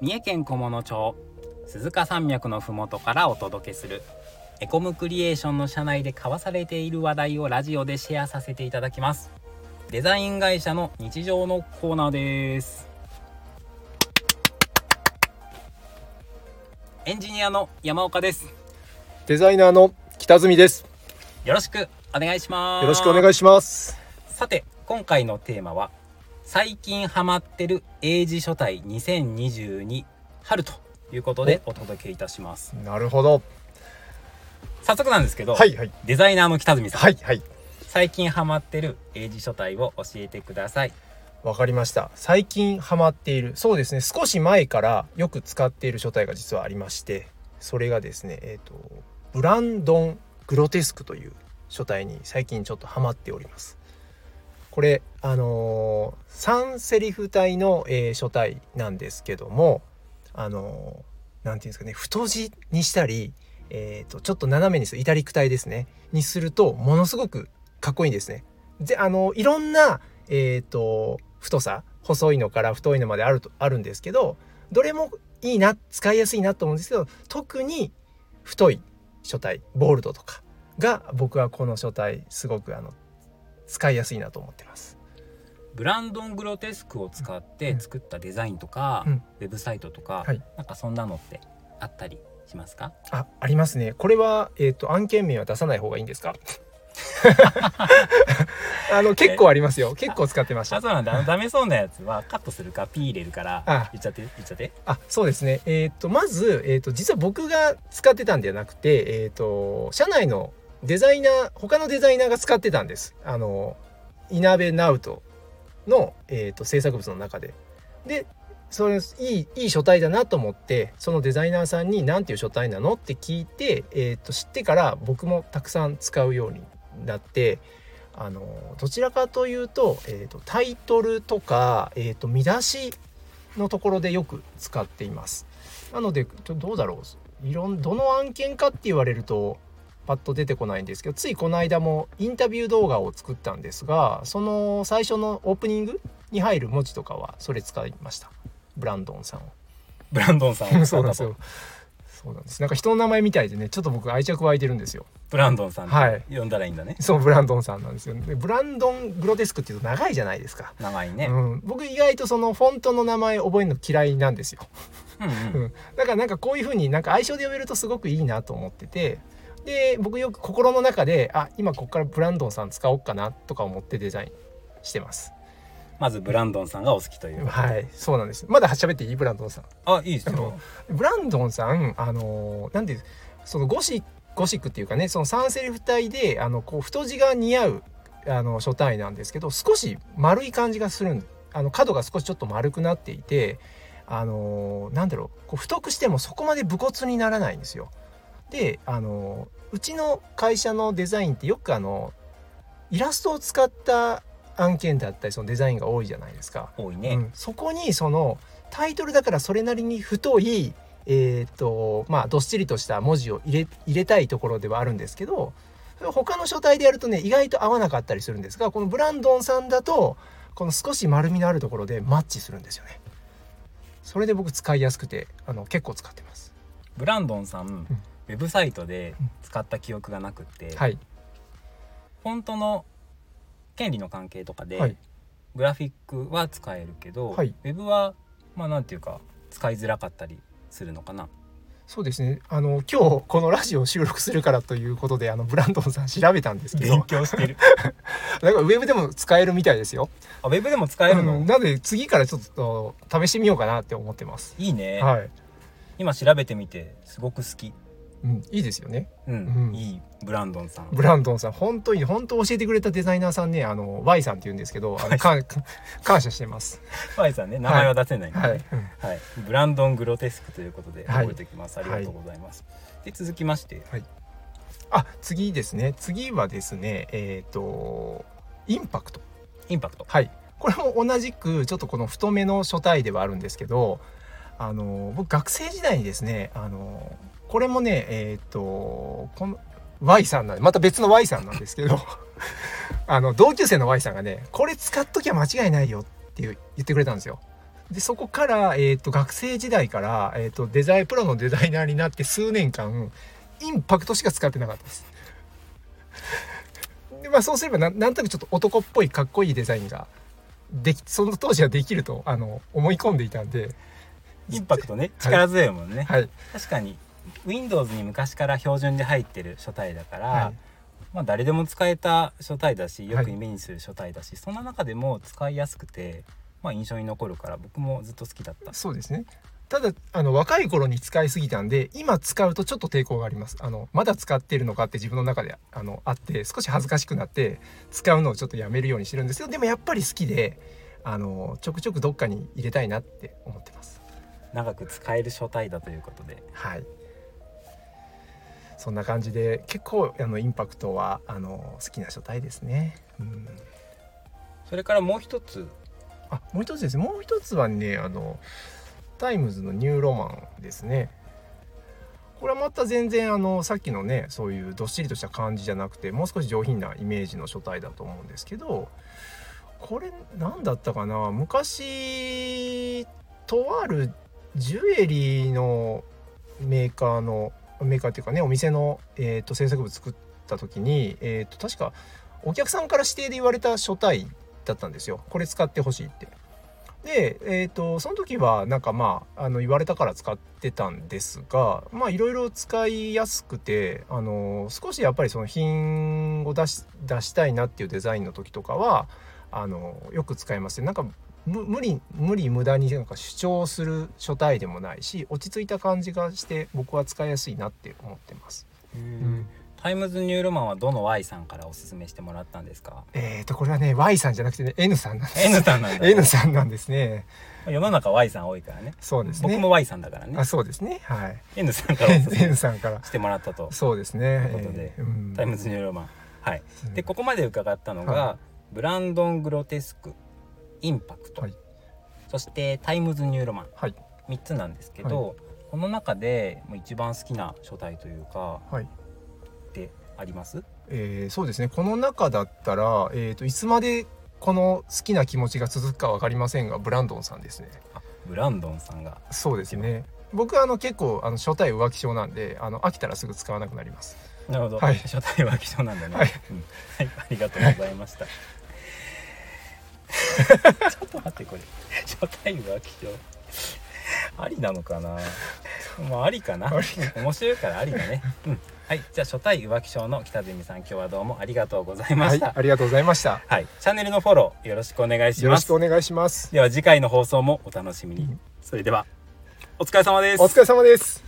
三重県菰野町。鈴鹿山脈のふもとからお届けするエコムクリエーションの社内で交わされている話題をラジオでシェアさせていただきます。デザイン会社の日常のコーナーです。エンジニアの山岡です。デザイナーの北住です。よろしくお願いします。よろしくお願いします。さて今回のテーマは最近ハマってる英字書体2022春ということでお届けいたしますなるほど。早速なんですけど、はいはいデザイナーの北住さん、はいはい。最近ハマってる英字書体を教えてくださいわかりました。最近ハマっている。そうですね。少し前からよく使っている書体が実はありまして、それがですね、えっ、とブランドングロテスクという書体に最近ちょっとハマっております。これあのー、3セリフ体の、えー書体なんですけども、あのーていうんですかね、太字にしたり、えー、とちょっと斜めにするイタリック体ですねにするとものすごくかっこいいんですね。であのいろんな、えー、と太さ細いのから太いのまであるとあるんですけどどれもいいな使いやすいなと思うんですけど特に太い書体ボールドとかが僕はこの書体すごくあの使いやすいなと思ってます。ブランドングロテスクを使って作ったデザインとか、うん。ウェブサイトとか、はい。なんかそんなのってあったりしますか？あありますね。これは、えー、と案件名は出さない方がいいんですか？あの結構ありますよ。結構使ってました。あそうなんだ。ダメそうなやつはカットするかピー入れるから。あ。言っちゃって言っちゃって。あそうですね。えっ、とまず、えー、と実は僕が使ってたんではなくてえっ、と社内のデザイナー他のデザイナーが使ってたんです。あのイナベナウトの、えー、と制作物の中で。でそれいいいい書体だなと思ってそのデザイナーさんに何ていう書体なのって聞いて、えー、と知ってから僕もたくさん使うようになってあのどちらかというと,、えー、とタイトルとか、えー、と見出しのところでよく使っています。なのでどうだろう。いろんどの案件かって言われるとパッと出てこないんですけどついこの間もインタビュー動画を作ったんですがその最初のオープニングに入る文字とかはそれ使いましたブランドンさんを。ブランドンさんを そうなんですよ。そうなんです。なんか人の名前みたいでね、ちょっと僕愛着湧いてるんですよ。ブランドンさんはい呼んだらいいんだね、そうブランドンさんなんですよ。でブランドングロテスクっていうと長いじゃないですか。長いね、うん、僕意外とそのフォントの名前覚えるの嫌いなんですよ。うんうんうんだからなんかこういう風になんか相性で呼べるとすごくいいなと思っててで僕よく心の中であ今ここからブランドンさん使おうかなとか思ってデザインしてます。まずブランドンさんがお好きという、はいそうなんです。まだ喋っていいブランドンさん？あいいですよ。ブランドンさんあのーなんでそのゴシゴシックっていうかねその3セリフ体であのこう太字が似合うあの書体なんですけど少し丸い感じがするんあの角が少しちょっと丸くなっていてあのーなんだろうこう太くしてもそこまで武骨にならないんですよ。であのーうちの会社のデザインってよくあのイラストを使った案件だったりそのデザインが多いじゃないですか。多いね、うん、そこにそのタイトルだからそれなりに太いえーっとまあどっしりとした文字を入れ入れたいところではあるんですけど他の書体でやるとね意外と合わなかったりするんですがこのブランドンさんだとこの少し丸みのあるところでマッチするんですよね。それで僕使いやすくてあの結構使ってます。ブランドンさん、ウェブサイトで使った記憶がなくって、はい、フォントの権利の関係とかで、はい。グラフィックは使えるけど、はい。ウェブはまあなんていうか使いづらかったりするのかな。そうですね。あの今日このラジオを収録するからということであのブランドンさん調べたんですけど。勉強してる。なんかウェブでも使えるみたいですよ。あウェブでも使えるの、うん。なので次からちょっと試してみようかなって思ってます。いいね、はい、今調べてみてすごく好きうん、いいですよね。うん、うん。いいブランドンさん。ブランドンさん。本当に本当教えてくれたデザイナーさんねあの Y さんって言うんですけどあの Y か感謝してます。ファイさんね名前は出せないんで。ね、はい、うんはい、ブランドングロテスクということではい。覚えておきます、ありがとうございます、で続きまして。あ次ですね。次はですねえっ、とインパクト。インパクト。はい。これも同じくちょっとこの太めの書体ではあるんですけどあの僕学生時代にですねあのこれもねえっ、とこの Y さんなんでまた別の Y さんなんですけど あの同級生の Y さんがねこれ使っときゃ間違いないよって言ってくれたんですよ。でそこから、えー、と学生時代から、えー、とデザインプロのデザイナーになって数年間インパクトしか使ってなかったです。でまあそうすればなんなんとなくちょっと男っぽいかっこいいデザインができその当時はできるとあの思い込んでいたんで、インパクトね。力強いもんね、はい、確かに。Windows に昔から標準で入ってる書体だから、はい。まあ、誰でも使えた書体だしよはいくイメージする書体だし、そんな中でも使いやすくて、まあ、印象に残るから僕もずっと好きだった。そうですね。ただあの若い頃に使いすぎたんで今使うとちょっと抵抗があります。あのまだ使ってるのかって自分の中であのあって少し恥ずかしくなって使うのをちょっとやめるようにしてるんですけどでもやっぱり好きであのちょくちょくどっかに入れたいなって思ってます長く使える書体だということで。はい。そんな感じで結構あのインパクトはあの好きな書体ですね、うん、それからもう一つ。あもう一つですね。もう一つはねあの Times の New Roman ですね。これはまた全然あのさっきのねそういうどっしりとした感じじゃなくてもう少し上品なイメージの書体だと思うんですけどこれ何だったかな？昔とあるジュエリーのメーカーのメーカーっていうかねお店の、えー、と制作部作った時に、えー、と確かお客さんから指定で言われた書体だったんですよこれ使ってほしいって。で、えー、とその時はなんかまああの言われたから使ってたんですがまあいろいろ使いやすくてあの少しやっぱりその品を出し出したいなっていうデザインの時とかはあのよく使いますねなんか無理無理無駄になんか主張する書体でもないし落ち着いた感じがして僕は使いやすいなって思ってます。ん。 Times New Roman はどの Y さんからおすすめしてもらったんですか？えー、とこれはね Y さんじゃなくてね N さんなんです。N さんなんだ N さんなんですね。世の中 Y さん多いからね。そうですね。僕も Y さんだからね。あそうですね。はい。N さんからおすすめ N さんから。してもらったと。そうですね。ということでえーうん。 Times New Roman。はい。うんでここまで伺ったのが、は Brandon Grotesque Impact、はい。そして Times New Roman。はい。3つなんですけど、この中で一番好きな書体というかはい。ってあります？えーそうですね。この中だったら、えー、といつまでこの好きな気持ちが続くか分かりませんがブランドンさんですね。あブランドンさんが。そうですね。僕はあの結構あの初対浮気症なんであの飽きたらすぐ使わなくなります。なるほど、はい。書体は希少なんだね、はい。うん。はい。ありがとうございましたちょっと待ってこれ。書体は希少ありなのかな？まあありかな。面白いからありだね、うん、はい。じゃあ初対浮気症の北住さん今日はどうもありがとうございまはい。したありがとうございました。はい、チャンネルのフォローよろしくお願いしよろますしくお願いします。では次回の放送もお楽しみに。それではお疲れ様です。お疲れ様です